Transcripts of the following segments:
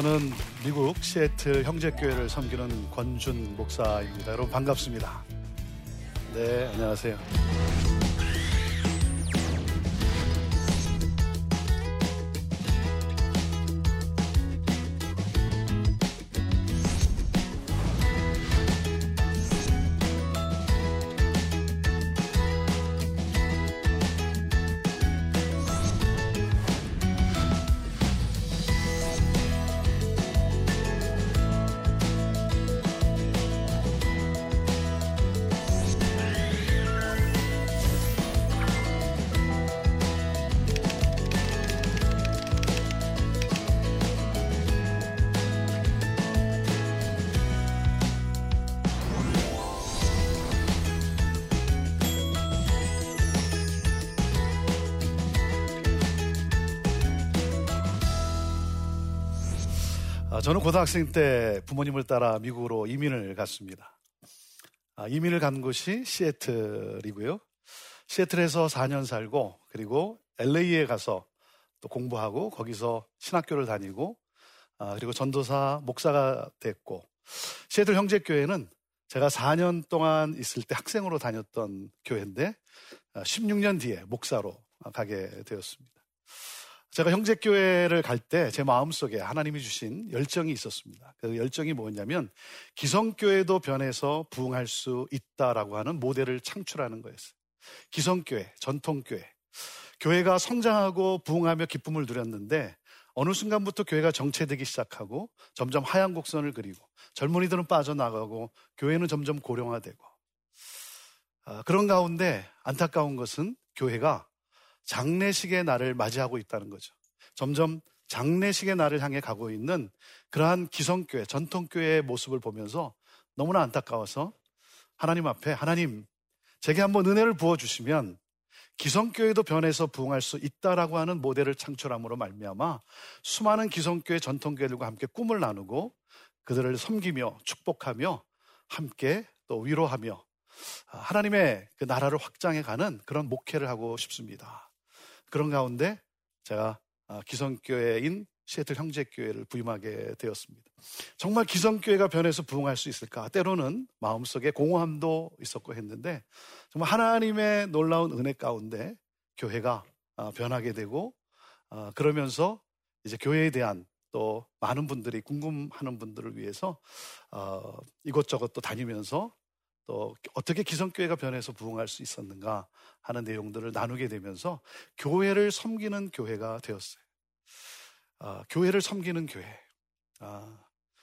저는 미국 시애틀 형제교회를 섬기는 권준 목사입니다. 여러분 반갑습니다. 네, 안녕하세요. 저는 고등학생 때 부모님을 따라 미국으로 이민을 갔습니다. 아, 이민을 간 곳이 시애틀이고요. 시애틀에서 4년 살고 그리고 LA에 가서 또 공부하고 거기서 신학교를 다니고 아, 그리고 전도사 목사가 됐고 시애틀 형제교회는 제가 4년 동안 있을 때 학생으로 다녔던 교회인데 16년 아, 뒤에 목사로 가게 되었습니다. 제가 형제교회를 갈 때 제 마음속에 하나님이 주신 열정이 있었습니다. 그 열정이 뭐였냐면 기성교회도 변해서 부흥할 수 있다라고 하는 모델을 창출하는 거였어요. 기성교회, 전통교회. 교회가 성장하고 부흥하며 기쁨을 누렸는데 어느 순간부터 교회가 정체되기 시작하고 점점 하얀 곡선을 그리고 젊은이들은 빠져나가고 교회는 점점 고령화되고 아, 그런 가운데 안타까운 것은 교회가 장례식의 날을 맞이하고 있다는 거죠. 점점 장례식의 날을 향해 가고 있는 그러한 기성교회, 전통교회의 모습을 보면서 너무나 안타까워서 하나님 앞에 하나님, 제게 한번 은혜를 부어주시면 기성교회도 변해서 부흥할 수 있다라고 하는 모델을 창출함으로 말미암아 수많은 기성교회 전통교회들과 함께 꿈을 나누고 그들을 섬기며 축복하며 함께 또 위로하며 하나님의 그 나라를 확장해 가는 그런 목회를 하고 싶습니다. 그런 가운데 제가 아, 기성교회인 시애틀 형제교회를 부임하게 되었습니다. 정말 기성교회가 변해서 부흥할 수 있을까? 때로는 마음속에 공허함도 있었고 했는데 정말 하나님의 놀라운 은혜 가운데 교회가 아, 변하게 되고 아, 그러면서 이제 교회에 대한 또 많은 분들이 궁금하는 분들을 위해서 어, 이것저것 또 다니면서 또 어떻게 기성교회가 변해서 부흥할 수 있었는가 하는 내용들을 나누게 되면서 교회를 섬기는 교회가 되었어요. 아, 교회를 섬기는 교회. 아,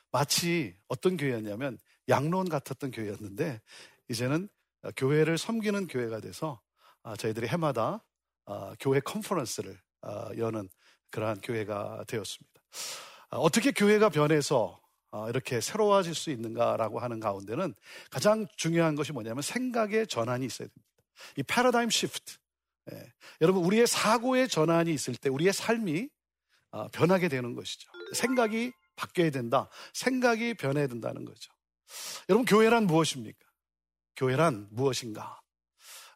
마치 어떤 교회였냐면 양론 같았던 교회였는데 이제는 교회를 섬기는 교회가 돼서 아, 저희들이 해마다 아, 교회 컨퍼런스를 아, 여는 그러한 교회가 되었습니다. 아, 어떻게 교회가 변해서 어, 이렇게 새로워질 수 있는가라고 하는 가운데는 가장 중요한 것이 뭐냐면 생각의 전환이 있어야 됩니다. 이 패러다임 시프트. 예. 여러분, 우리의 사고의 전환이 있을 때 우리의 삶이 어, 변하게 되는 것이죠. 생각이 바뀌어야 된다. 생각이 변해야 된다는 거죠. 여러분, 교회란 무엇입니까? 교회란 무엇인가?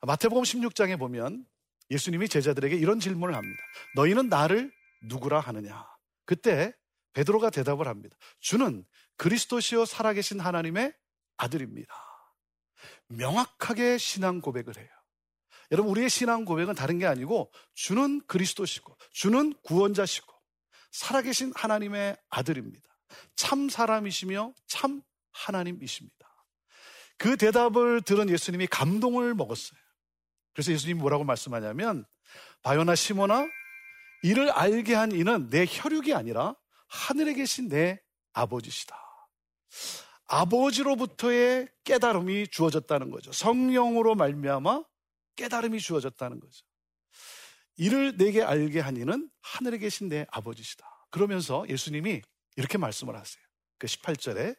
마태복음 16장에 보면 예수님이 제자들에게 이런 질문을 합니다. 너희는 나를 누구라 하느냐? 그때 베드로가 대답을 합니다. 주는 그리스도시요 살아계신 하나님의 아들입니다. 명확하게 신앙 고백을 해요. 여러분, 우리의 신앙 고백은 다른 게 아니고 주는 그리스도시고 주는 구원자시고 살아계신 하나님의 아들입니다. 참 사람이시며 참 하나님이십니다. 그 대답을 들은 예수님이 감동을 먹었어요. 그래서 예수님이 뭐라고 말씀하냐면 바요나 시모나 이를 알게 한 이는 내 혈육이 아니라 하늘에 계신 내 아버지시다. 아버지로부터의 깨달음이 주어졌다는 거죠. 성령으로 말미암아 깨달음이 주어졌다는 거죠. 이를 내게 알게 하니는 하늘에 계신 내 아버지시다. 그러면서 예수님이 이렇게 말씀을 하세요. 그 18절에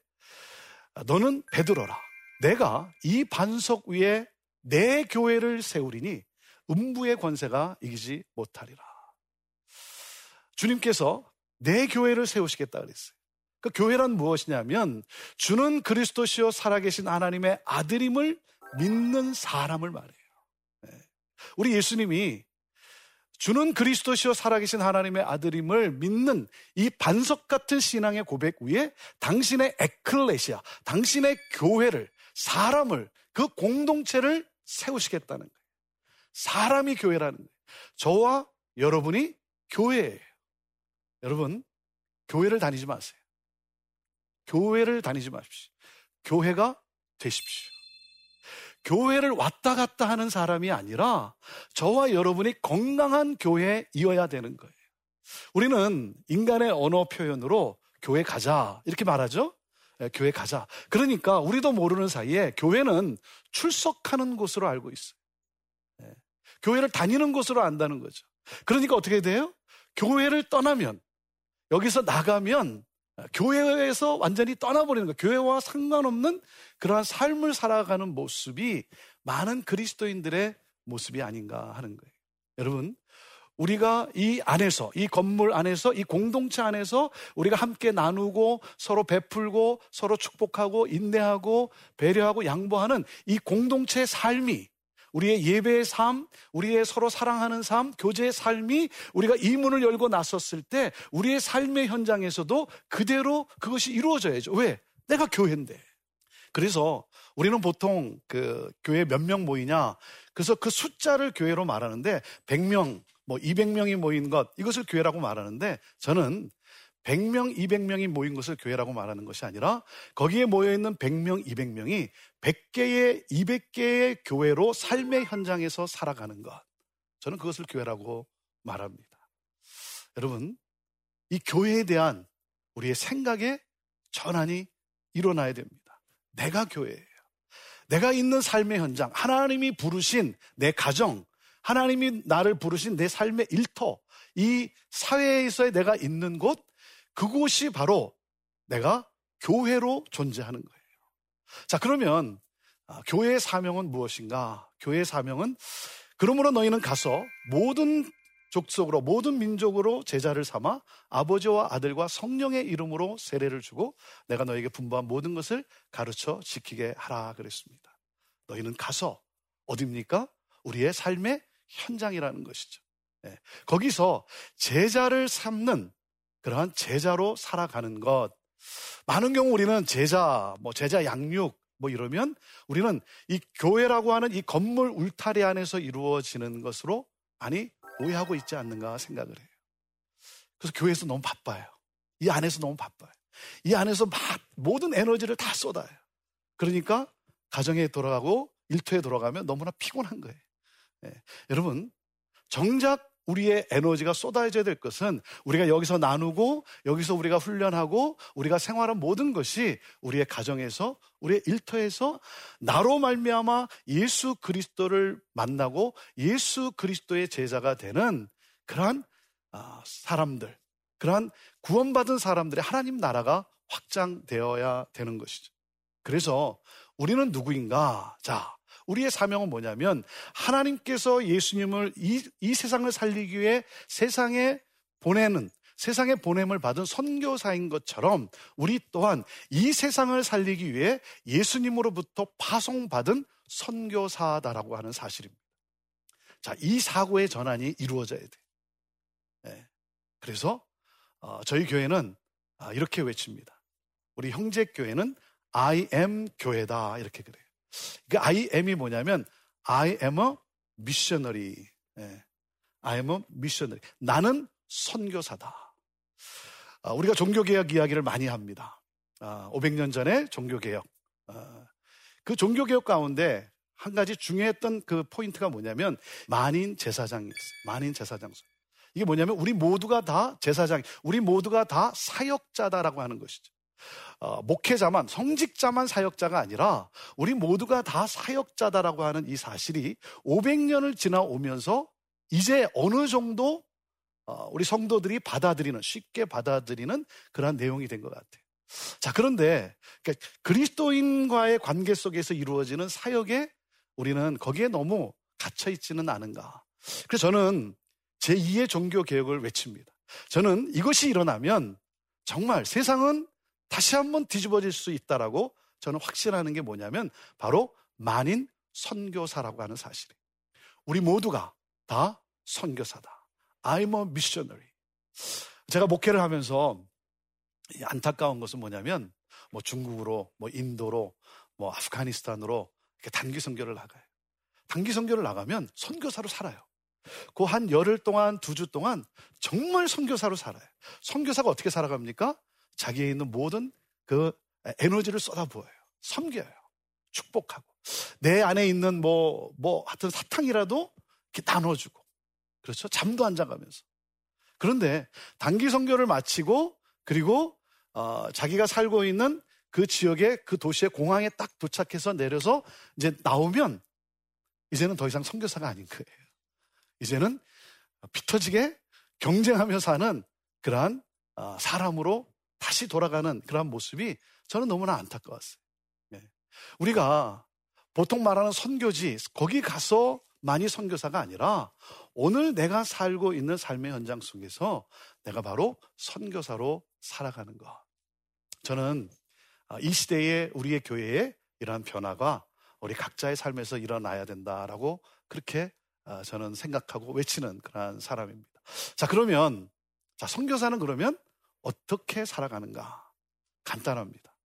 너는 베드로라. 내가 이 반석 위에 내 교회를 세우리니 음부의 권세가 이기지 못하리라. 주님께서 내 교회를 세우시겠다 그랬어요. 그 교회란 무엇이냐면 주는 그리스도시요 살아계신 하나님의 아들임을 믿는 사람을 말해요. 네. 우리 예수님이 주는 그리스도시요 살아계신 하나님의 아들임을 믿는 이 반석 같은 신앙의 고백 위에 당신의 에클레시아, 당신의 교회를, 사람을, 그 공동체를 세우시겠다는 거예요. 사람이 교회라는 거예요. 저와 여러분이 교회예요. 여러분, 교회를 다니지 마세요. 교회를 다니지 마십시오. 교회가 되십시오. 교회를 왔다 갔다 하는 사람이 아니라 저와 여러분이 건강한 교회이어야 되는 거예요. 우리는 인간의 언어 표현으로 교회 가자 이렇게 말하죠. 예, 교회 가자. 그러니까 우리도 모르는 사이에 교회는 출석하는 곳으로 알고 있어요. 예, 교회를 다니는 곳으로 안다는 거죠. 그러니까 어떻게 돼요? 교회를 떠나면 여기서 나가면 교회에서 완전히 떠나버리는 거예요. 교회와 상관없는 그러한 삶을 살아가는 모습이 많은 그리스도인들의 모습이 아닌가 하는 거예요. 여러분, 우리가 이 안에서, 이 건물 안에서, 이 공동체 안에서 우리가 함께 나누고 서로 베풀고 서로 축복하고 인내하고 배려하고 양보하는 이 공동체의 삶이 우리의 예배의 삶, 우리의 서로 사랑하는 삶, 교제의 삶이 우리가 이 문을 열고 나섰을 때 우리의 삶의 현장에서도 그대로 그것이 이루어져야죠. 왜? 내가 교회인데. 그래서 우리는 보통 그 교회 몇 명 모이냐? 그래서 그 숫자를 교회로 말하는데 100명, 뭐 200명이 모인 것 이것을 교회라고 말하는데 저는 100명, 200명이 모인 것을 교회라고 말하는 것이 아니라 거기에 모여 있는 100명, 200명이 100개의, 200개의 교회로 삶의 현장에서 살아가는 것. 저는 그것을 교회라고 말합니다. 여러분, 이 교회에 대한 우리의 생각의 전환이 일어나야 됩니다. 내가 교회예요. 내가 있는 삶의 현장, 하나님이 부르신 내 가정, 하나님이 나를 부르신 내 삶의 일터, 이 사회에서의 내가 있는 곳, 그곳이 바로 내가 교회로 존재하는 거예요. 자, 그러면 아, 교회의 사명은 무엇인가? 교회의 사명은 그러므로 너희는 가서 모든 족속으로 모든 민족으로 제자를 삼아 아버지와 아들과 성령의 이름으로 세례를 주고 내가 너에게 분부한 모든 것을 가르쳐 지키게 하라 그랬습니다. 너희는 가서 어디입니까? 우리의 삶의 현장이라는 것이죠. 네. 거기서 제자를 삼는 그러한 제자로 살아가는 것. 많은 경우 우리는 제자, 뭐 제자 양육, 뭐 이러면 우리는 이 교회라고 하는 이 건물 울타리 안에서 이루어지는 것으로 많이 오해하고 있지 않는가 생각을 해요. 그래서 교회에서 너무 바빠요. 이 안에서 너무 바빠요. 이 안에서 막 모든 에너지를 다 쏟아요. 그러니까 가정에 돌아가고 일터에 돌아가면 너무나 피곤한 거예요. 네. 여러분, 정작 우리의 에너지가 쏟아져야 될 것은 우리가 여기서 나누고 여기서 우리가 훈련하고 우리가 생활한 모든 것이 우리의 가정에서 우리의 일터에서 나로 말미암아 예수 그리스도를 만나고 예수 그리스도의 제자가 되는 그러한 아, 사람들, 그러한 구원받은 사람들의 하나님 나라가 확장되어야 되는 것이죠. 그래서 우리는 누구인가? 자, 우리의 사명은 뭐냐면 하나님께서 예수님을 이, 이 세상을 살리기 위해 세상에 보내는 세상에 보냄을 받은 선교사인 것처럼 우리 또한 이 세상을 살리기 위해 예수님으로부터 파송받은 선교사다라고 하는 사실입니다. 자, 이 사고의 전환이 이루어져야 돼. 네. 그래서 어, 저희 교회는 아, 이렇게 외칩니다. 우리 형제 교회는 I am 교회다 이렇게 그래요. 그 I am이 뭐냐면 I am a missionary. 예. I am a missionary. 나는 선교사다. 아, 우리가 종교개혁 이야기를 많이 합니다. 아, 500년 전에 종교개혁. 아, 그 종교개혁 가운데 한 가지 중요했던 그 포인트가 뭐냐면 만인 제사장이었어요. 만인 제사장소. 이게 뭐냐면 우리 모두가 다 제사장, 우리 모두가 다 사역자다라고 하는 것이죠. 어, 목회자만 성직자만 사역자가 아니라 우리 모두가 다 사역자다라고 하는 이 사실이 500년을 지나오면서 이제 어느 정도 어, 우리 성도들이 받아들이는 쉽게 받아들이는 그러한 내용이 된 것 같아요. 자 그런데 그러니까 그리스도인과의 관계 속에서 이루어지는 사역에 우리는 거기에 너무 갇혀 있지는 않은가. 그래서 저는 제2의 종교 개혁을 외칩니다. 저는 이것이 일어나면 정말 세상은 다시 한번 뒤집어질 수 있다라고 저는 확신하는 게 뭐냐면 바로 만인 선교사라고 하는 사실이에요. 우리 모두가 다 선교사다. I'm a missionary. 제가 목회를 하면서 안타까운 것은 뭐냐면 뭐 중국으로, 뭐 인도로, 뭐 아프가니스탄으로 이렇게 단기 선교를 나가요. 단기 선교를 나가면 선교사로 살아요. 그 한 열흘 동안, 두 주 동안 정말 선교사로 살아요. 선교사가 어떻게 살아갑니까? 자기에 있는 모든 그 에너지를 쏟아부어요. 섬겨요. 축복하고. 내 안에 있는 뭐, 뭐, 하여튼 사탕이라도 이렇게 나눠주고. 그렇죠? 잠도 안 자가면서. 그런데 단기 선교를 마치고 그리고 어, 자기가 살고 있는 그 지역의 그 도시의 공항에 딱 도착해서 내려서 이제 나오면 이제는 더 이상 선교사가 아닌 거예요. 이제는 피터지게 경쟁하며 사는 그러한 어, 사람으로 다시 돌아가는 그러한 모습이 저는 너무나 안타까웠어요. 네. 우리가 보통 말하는 선교지 거기 가서 많이 선교사가 아니라 오늘 내가 살고 있는 삶의 현장 속에서 내가 바로 선교사로 살아가는 것. 저는 아, 이 시대에 우리의 교회에 이러한 변화가 우리 각자의 삶에서 일어나야 된다라고 그렇게 아, 저는 생각하고 외치는 그러한 사람입니다. 자, 그러면 자, 선교사는 그러면 어떻게 살아가는가? 간단합니다.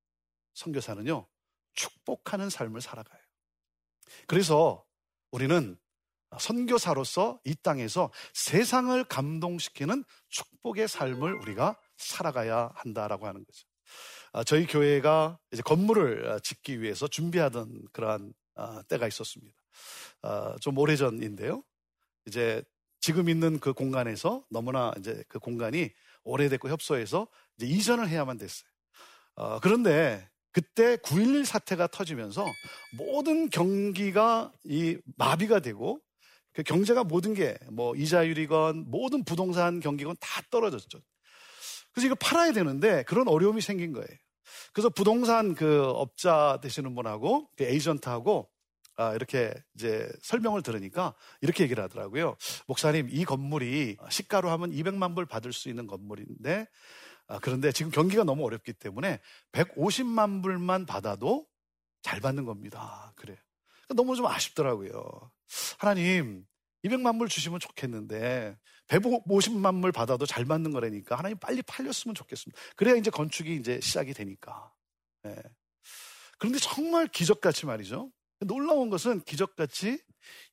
선교사는요. 축복하는 삶을 살아가요. 그래서 우리는 선교사로서 이 땅에서 세상을 감동시키는 축복의 삶을 우리가 살아가야 한다라고 하는 거죠. 아, 저희 교회가 이제 건물을 아, 짓기 위해서 준비하던 그러한 아, 때가 있었습니다. 좀 오래전인데요. 이제 지금 있는 그 공간에서 너무나 이제 그 공간이 오래됐고 협소해서 이제 이전을 해야만 됐어요. 그런데 그때 9.11 사태가 터지면서 모든 경기가 이 마비가 되고 그 경제가 모든 게 뭐 이자율이건 모든 부동산 경기건 다 떨어졌죠. 그래서 이거 팔아야 되는데 그런 어려움이 생긴 거예요. 그래서 부동산 그 업자 되시는 분하고 그 에이전트하고 아, 이렇게 이제 설명을 들으니까 이렇게 얘기를 하더라고요. 목사님, 이 건물이 시가로 하면 200만 불 받을 수 있는 건물인데 아, 그런데 지금 경기가 너무 어렵기 때문에 150만 불만 받아도 잘 받는 겁니다. 그래요. 너무 좀 아쉽더라고요. 하나님, 200만 불 주시면 좋겠는데, 150만 불 받아도 잘 맞는 거라니까, 하나님 빨리 팔렸으면 좋겠습니다. 그래야 이제 건축이 이제 시작이 되니까. 네. 그런데 정말 기적같이 말이죠. 놀라운 것은 기적같이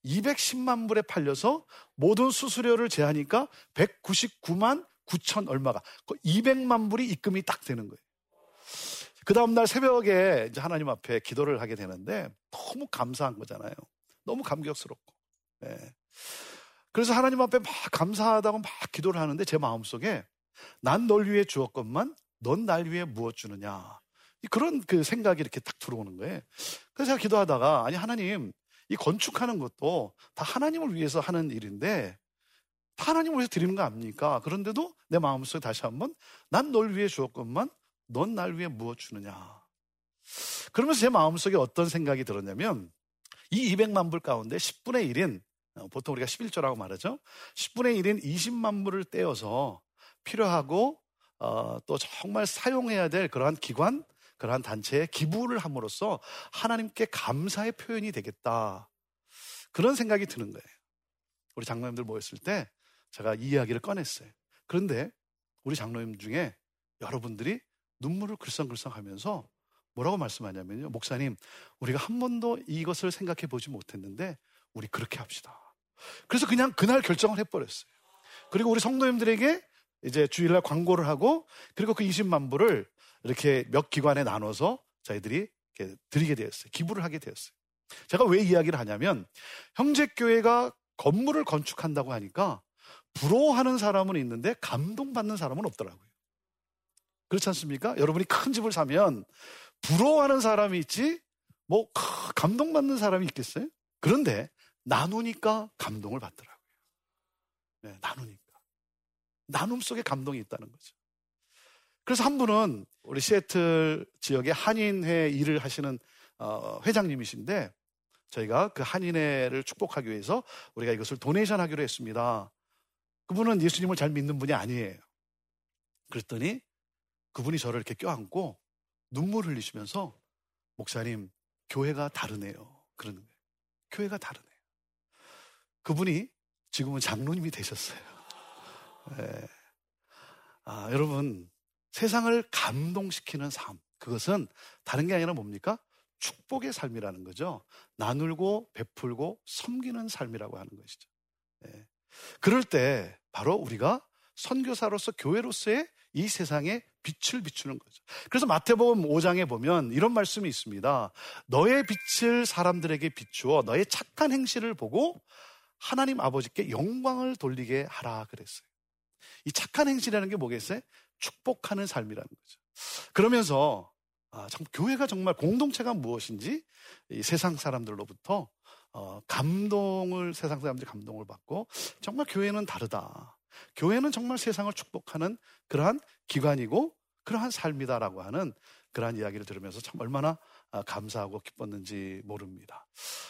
210만 불에 팔려서 모든 수수료를 제하니까 199만 9천 얼마가, 200만 불이 입금이 딱 되는 거예요. 그 다음날 새벽에 이제 하나님 앞에 기도를 하게 되는데 너무 감사한 거잖아요. 너무 감격스럽고. 네. 그래서 하나님 앞에 막 감사하다고 막 기도를 하는데 제 마음속에 난 널 위해 주었건만 넌 날 위해 무엇 주느냐. 그런 그 생각이 이렇게 딱 들어오는 거예요. 그래서 제가 기도하다가 아니 하나님 이 건축하는 것도 다 하나님을 위해서 하는 일인데 다 하나님을 위해서 드리는 거 아닙니까? 그런데도 내 마음속에 다시 한번 난 널 위해 주었건만 넌 날 위해 무엇 주느냐. 그러면서 제 마음속에 어떤 생각이 들었냐면 이 200만 불 가운데 10분의 1인 어, 보통 우리가 11조라고 말하죠. 10분의 1인 20만 불을 떼어서 필요하고 어, 또 정말 사용해야 될 그러한 기관, 그러한 단체에 기부를 함으로써 하나님께 감사의 표현이 되겠다. 그런 생각이 드는 거예요. 우리 장로님들 모였을 때 제가 이 이야기를 꺼냈어요. 그런데 우리 장로님 중에 여러분들이 눈물을 글썽글썽 하면서 뭐라고 말씀하냐면요. 목사님, 우리가 한 번도 이것을 생각해 보지 못했는데 우리 그렇게 합시다. 그래서 그냥 그날 결정을 해버렸어요. 그리고 우리 성도님들에게 이제 주일날 광고를 하고 그리고 그 20만 불을 이렇게 몇 기관에 나눠서 저희들이 드리게 되었어요. 기부를 하게 되었어요. 제가 왜 이야기를 하냐면 형제교회가 건물을 건축한다고 하니까 부러워하는 사람은 있는데 감동받는 사람은 없더라고요. 그렇지 않습니까? 여러분이 큰 집을 사면 부러워하는 사람이 있지, 뭐, 감동받는 사람이 있겠어요? 그런데 나누니까 감동을 받더라고요. 네, 나누니까. 나눔 속에 감동이 있다는 거죠. 그래서 한 분은 우리 시애틀 지역의 한인회 일을 하시는 어, 회장님이신데 저희가 그 한인회를 축복하기 위해서 우리가 이것을 도네이션 하기로 했습니다. 그분은 예수님을 잘 믿는 분이 아니에요. 그랬더니 그분이 저를 이렇게 껴안고 눈물 흘리시면서 목사님, 교회가 다르네요. 그러는 거예요. 교회가 다르네요. 그분이 지금은 장로님이 되셨어요. 예. 아, 여러분, 세상을 감동시키는 삶. 그것은 다른 게 아니라 뭡니까? 축복의 삶이라는 거죠. 나누고 베풀고 섬기는 삶이라고 하는 것이죠. 예. 그럴 때 바로 우리가 선교사로서 교회로서의 이 세상에 빛을 비추는 거죠. 그래서 마태복음 5장에 보면 이런 말씀이 있습니다. 너의 빛을 사람들에게 비추어 너의 착한 행실을 보고 하나님 아버지께 영광을 돌리게 하라 그랬어요. 이 착한 행실이라는 게 뭐겠어요? 축복하는 삶이라는 거죠. 그러면서 아, 참 교회가 정말 공동체가 무엇인지 이 세상 사람들로부터 어, 감동을 세상 사람들이 감동을 받고 정말 교회는 다르다. 교회는 정말 세상을 축복하는 그러한 기관이고 그러한 삶이다라고 하는 그러한 이야기를 들으면서 참 얼마나 아, 감사하고 기뻤는지 모릅니다.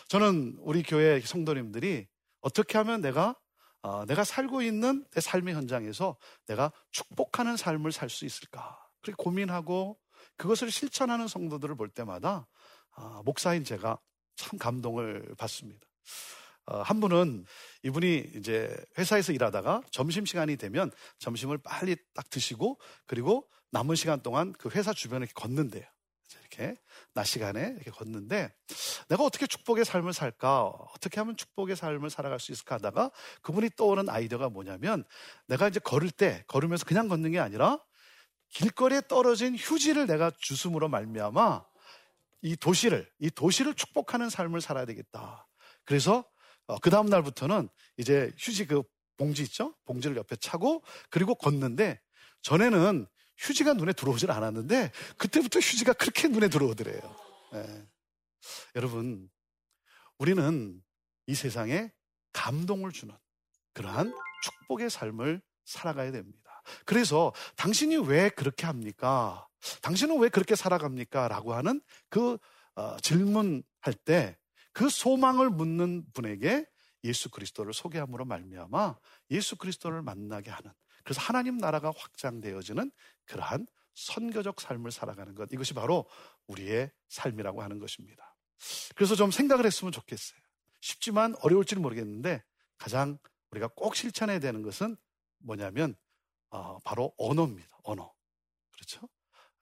저는 우리 교회 성도님들이 어떻게 하면 내가 어, 내가 살고 있는 내 삶의 현장에서 내가 축복하는 삶을 살 수 있을까? 그렇게 고민하고 그것을 실천하는 성도들을 볼 때마다 어, 목사인 제가 참 감동을 받습니다. 어, 한 분은 이분이 이제 회사에서 일하다가 점심 시간이 되면 점심을 빨리 딱 드시고 그리고 남은 시간 동안 그 회사 주변을 걷는데요. 이렇게 낮 시간에 이렇게 걷는데 내가 어떻게 축복의 삶을 살까? 어떻게 하면 축복의 삶을 살아갈 수 있을까 하다가 그분이 떠오른 아이디어가 뭐냐면 내가 이제 걸을 때 걸으면서 그냥 걷는 게 아니라 길거리에 떨어진 휴지를 내가 주숨으로 말미암아 이 도시를 이 도시를 축복하는 삶을 살아야 되겠다. 그래서 어, 그 다음 날부터는 이제 휴지 그 봉지 있죠? 봉지를 옆에 차고 그리고 걷는데 전에는 휴지가 눈에 들어오질 않았는데 그때부터 휴지가 그렇게 눈에 들어오더래요. 네. 여러분, 우리는 이 세상에 감동을 주는 그러한 축복의 삶을 살아가야 됩니다. 그래서 당신이 왜 그렇게 합니까? 당신은 왜 그렇게 살아갑니까? 라고 하는 그 어, 질문할 때 그 소망을 묻는 분에게 예수 그리스도를 소개함으로 말미암아 예수 그리스도를 만나게 하는 그래서 하나님 나라가 확장되어지는 그러한 선교적 삶을 살아가는 것. 이것이 바로 우리의 삶이라고 하는 것입니다. 그래서 좀 생각을 했으면 좋겠어요. 쉽지만 어려울지는 모르겠는데 가장 우리가 꼭 실천해야 되는 것은 뭐냐면 어, 바로 언어입니다. 언어. 그렇죠?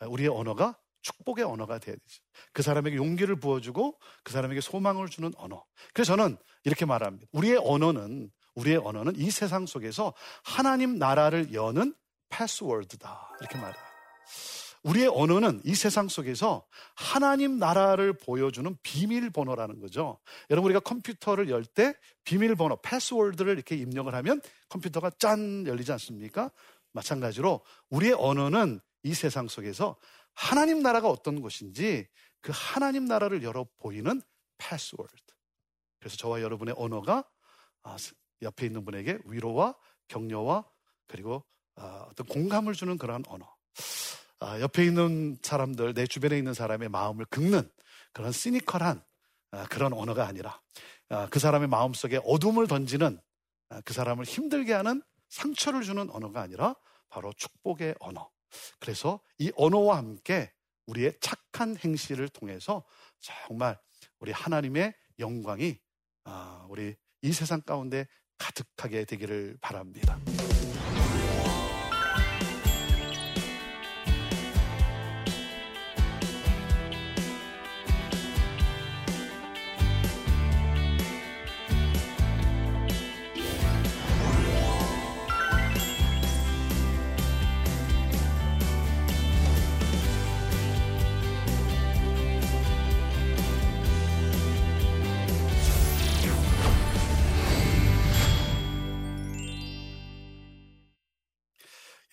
우리의 언어가 축복의 언어가 돼야 되죠. 그 사람에게 용기를 부어주고 그 사람에게 소망을 주는 언어. 그래서 저는 이렇게 말합니다. 우리의 언어는 우리의 언어는 이 세상 속에서 하나님 나라를 여는 패스워드다. 이렇게 말해요. 우리의 언어는 이 세상 속에서 하나님 나라를 보여주는 비밀번호라는 거죠. 여러분, 우리가 컴퓨터를 열 때 비밀번호, 패스워드를 이렇게 입력을 하면 컴퓨터가 짠 열리지 않습니까? 마찬가지로 우리의 언어는 이 세상 속에서 하나님 나라가 어떤 곳인지 그 하나님 나라를 열어 보이는 패스워드. 그래서 저와 여러분의 언어가 아, 옆에 있는 분에게 위로와 격려와 그리고 아, 어떤 공감을 주는 그러한 언어. 아, 옆에 있는 사람들, 내 주변에 있는 사람의 마음을 긁는 그런 시니컬한 아, 그런 언어가 아니라 그 사람의 마음 속에 어둠을 던지는 그 사람을 힘들게 하는 상처를 주는 언어가 아니라 바로 축복의 언어. 그래서 이 언어와 함께 우리의 착한 행실을 통해서 정말 우리 하나님의 영광이 우리 이 세상 가운데 가득하게 되기를 바랍니다.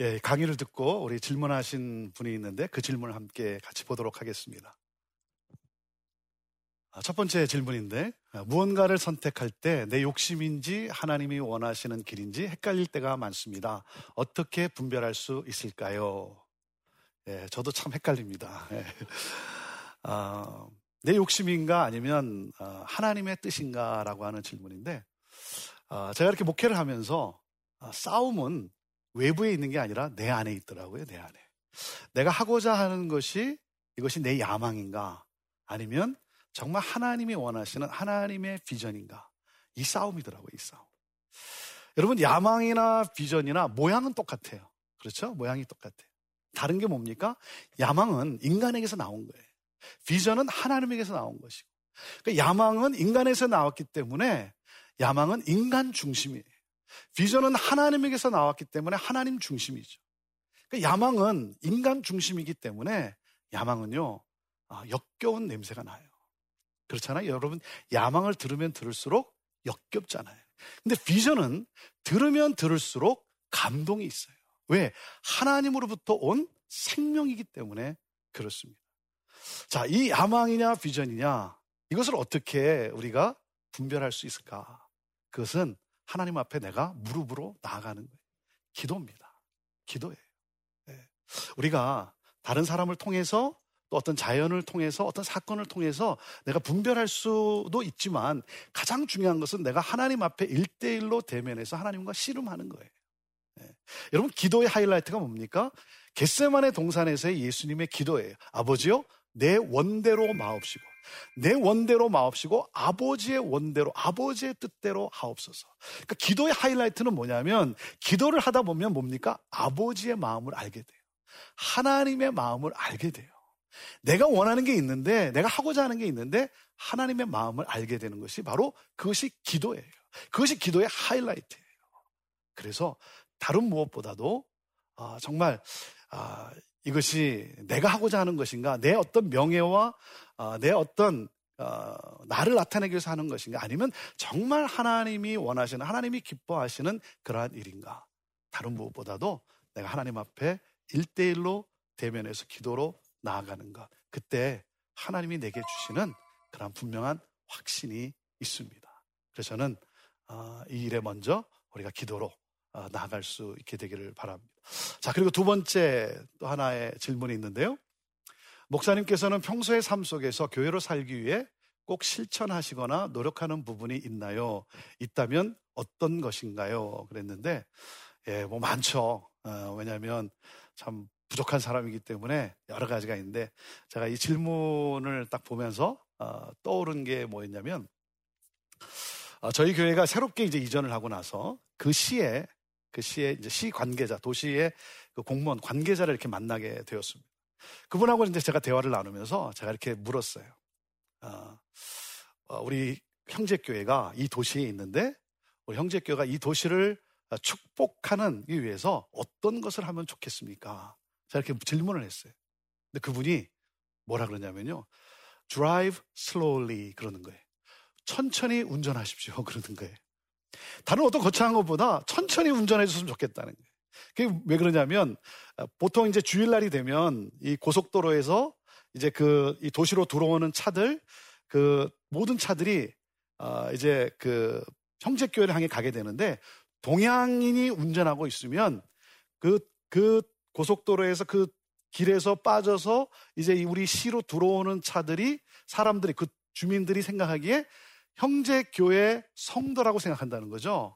예, 강의를 듣고 우리 질문하신 분이 있는데 그 질문을 함께 같이 보도록 하겠습니다. 아, 첫 번째 질문인데 아, 무언가를 선택할 때 내 욕심인지 하나님이 원하시는 길인지 헷갈릴 때가 많습니다. 어떻게 분별할 수 있을까요? 예, 저도 참 헷갈립니다. 예. 아, 내 욕심인가 아니면 아, 하나님의 뜻인가라고 하는 질문인데 아, 제가 이렇게 목회를 하면서 아, 싸움은 외부에 있는 게 아니라 내 안에 있더라고요, 내 안에. 내가 하고자 하는 것이 이것이 내 야망인가? 아니면 정말 하나님이 원하시는 하나님의 비전인가? 이 싸움이더라고요, 이 싸움. 여러분, 야망이나 비전이나 모양은 똑같아요. 그렇죠? 모양이 똑같아요. 다른 게 뭡니까? 야망은 인간에게서 나온 거예요. 비전은 하나님에게서 나온 것이고. 그러니까 야망은 인간에서 나왔기 때문에 야망은 인간 중심이에요. 비전은 하나님에게서 나왔기 때문에 하나님 중심이죠. 그러니까 야망은 인간 중심이기 때문에 야망은요, 아, 역겨운 냄새가 나요. 그렇잖아요. 여러분, 야망을 들으면 들을수록 역겹잖아요. 근데 비전은 들으면 들을수록 감동이 있어요. 왜? 하나님으로부터 온 생명이기 때문에 그렇습니다. 자, 이 야망이냐 비전이냐 이것을 어떻게 우리가 분별할 수 있을까? 그것은 하나님 앞에 내가 무릎으로 나아가는 거예요. 기도입니다. 기도예요. 네. 우리가 다른 사람을 통해서 또 어떤 자연을 통해서 어떤 사건을 통해서 내가 분별할 수도 있지만 가장 중요한 것은 내가 하나님 앞에 일대일로 대면해서 하나님과 씨름하는 거예요. 네. 여러분 기도의 하이라이트가 뭡니까? 겟세만의 동산에서의 예수님의 기도예요. 아버지요, 내 원대로 마옵시고 내 원대로 마옵시고 아버지의 원대로 아버지의 뜻대로 하옵소서. 그러니까 기도의 하이라이트는 뭐냐면 기도를 하다 보면 뭡니까? 아버지의 마음을 알게 돼요. 하나님의 마음을 알게 돼요. 내가 원하는 게 있는데 내가 하고자 하는 게 있는데 하나님의 마음을 알게 되는 것이 바로 그것이 기도예요. 그것이 기도의 하이라이트예요. 그래서 다른 무엇보다도 아, 정말 아, 이것이 내가 하고자 하는 것인가, 내 어떤 명예와 어, 내 어떤 어, 나를 나타내기 위해서 하는 것인가, 아니면 정말 하나님이 원하시는, 하나님이 기뻐하시는 그러한 일인가. 다른 무엇보다도 내가 하나님 앞에 일대일로 대면해서 기도로 나아가는 것. 그때 하나님이 내게 주시는 그런 분명한 확신이 있습니다. 그래서 저는 어, 이 일에 먼저 우리가 기도로 어, 나아갈 수 있게 되기를 바랍니다. 자, 그리고 두 번째 또 하나의 질문이 있는데요. 목사님께서는 평소의 삶 속에서 교회로 살기 위해 꼭 실천하시거나 노력하는 부분이 있나요? 있다면 어떤 것인가요? 그랬는데, 예, 뭐 많죠. 어, 왜냐하면 참 부족한 사람이기 때문에 여러 가지가 있는데, 제가 이 질문을 딱 보면서 어, 떠오른 게 뭐였냐면, 어, 저희 교회가 새롭게 이제 이전을 하고 나서 그 시에 그 시의 이제 시 관계자, 도시의 그 공무원 관계자를 이렇게 만나게 되었습니다. 그분하고 이제 제가 대화를 나누면서 제가 이렇게 물었어요. 어, 어, 우리 형제 교회가 이 도시에 있는데 우리 형제 교회가 이 도시를 축복하는 위해서 어떤 것을 하면 좋겠습니까? 제가 이렇게 질문을 했어요. 근데 그분이 뭐라 그러냐면요. drive slowly 그러는 거예요. 천천히 운전하십시오. 그러는 거예요. 다른 어떤 거창한 것보다 천천히 운전해 줬으면 좋겠다는 거예요. 그게 왜 그러냐면 어, 보통 이제 주일날이 되면 이 고속도로에서 이제 그 이 도시로 들어오는 차들 그 모든 차들이 어 이제 그 형제교회를 향해 가게 되는데 동양인이 운전하고 있으면 그그 그 고속도로에서 그 길에서 빠져서 이제 우리 시로 들어오는 차들이 사람들이 그 주민들이 생각하기에 형제 교회 성도라고 생각한다는 거죠.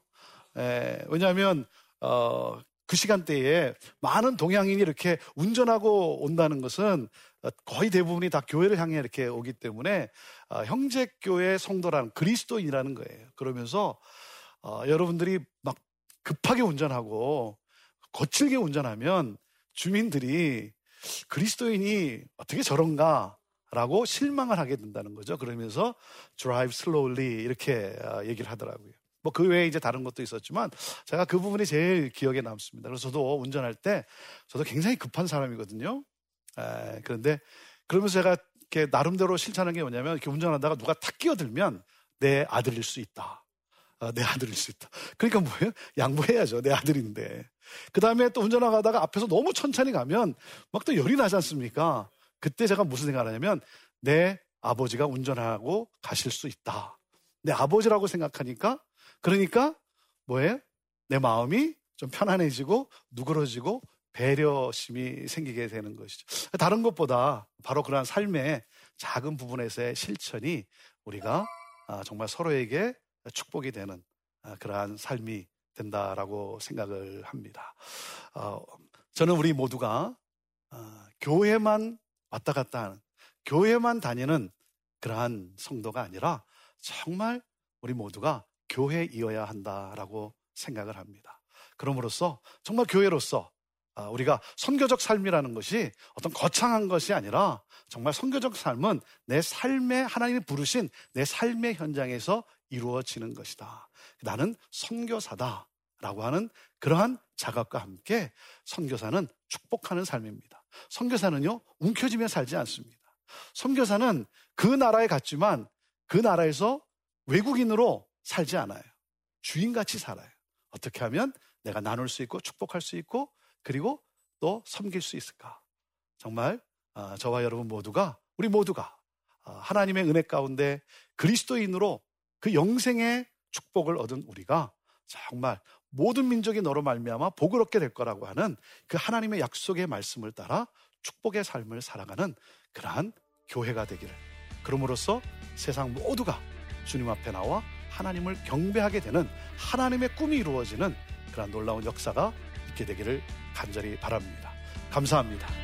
에, 왜냐하면 어, 그 시간대에 많은 동양인이 이렇게 운전하고 온다는 것은 거의 대부분이 다 교회를 향해 이렇게 오기 때문에 어, 형제 교회 성도라는 그리스도인이라는 거예요. 그러면서 어, 여러분들이 막 급하게 운전하고 거칠게 운전하면 주민들이 그리스도인이 어떻게 저런가 라고 실망을 하게 된다는 거죠. 그러면서 drive slowly 이렇게 어, 얘기를 하더라고요. 뭐 그 외에 이제 다른 것도 있었지만 제가 그 부분이 제일 기억에 남습니다. 그래서 저도 운전할 때 저도 굉장히 급한 사람이거든요. 에, 그런데 그러면서 제가 이렇게 나름대로 실천한 게 뭐냐면 이렇게 운전하다가 누가 탁 끼어들면 내 아들일 수 있다. 어, 내 아들일 수 있다. 그러니까 뭐예요? 양보해야죠. 내 아들인데. 그 다음에 또 운전하다가 앞에서 너무 천천히 가면 막 또 열이 나지 않습니까? 그때 제가 무슨 생각을 하냐면 내 아버지가 운전하고 가실 수 있다. 내 아버지라고 생각하니까 그러니까 뭐예요? 내 마음이 좀 편안해지고 누그러지고 배려심이 생기게 되는 것이죠. 다른 것보다 바로 그러한 삶의 작은 부분에서의 실천이 우리가 아, 정말 서로에게 축복이 되는 아, 그러한 삶이 된다라고 생각을 합니다. 어, 저는 우리 모두가 아, 교회만 왔다 갔다 하는 교회만 다니는 그러한 성도가 아니라 정말 우리 모두가 교회이어야 한다라고 생각을 합니다. 그럼으로써 정말 교회로서 아, 우리가 선교적 삶이라는 것이 어떤 거창한 것이 아니라 정말 선교적 삶은 내 삶의 하나님이 부르신 내 삶의 현장에서 이루어지는 것이다. 나는 선교사다라고 하는 그러한 자각과 함께 선교사는 축복하는 삶입니다. 선교사는요 움켜쥐며 살지 않습니다. 선교사는 그 나라에 갔지만 그 나라에서 외국인으로 살지 않아요. 주인같이 살아요. 어떻게 하면 내가 나눌 수 있고 축복할 수 있고 그리고 또 섬길 수 있을까? 정말 아, 저와 여러분 모두가 우리 모두가 아, 하나님의 은혜 가운데 그리스도인으로 그 영생의 축복을 얻은 우리가 정말 모든 민족이 너로 말미암아 복을 얻게 될 거라고 하는 그 하나님의 약속의 말씀을 따라 축복의 삶을 살아가는 그러한 교회가 되기를 그럼으로써 세상 모두가 주님 앞에 나와 하나님을 경배하게 되는 하나님의 꿈이 이루어지는 그러한 놀라운 역사가 있게 되기를 간절히 바랍니다. 감사합니다.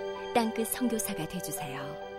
땅끝 성교사가 되주세요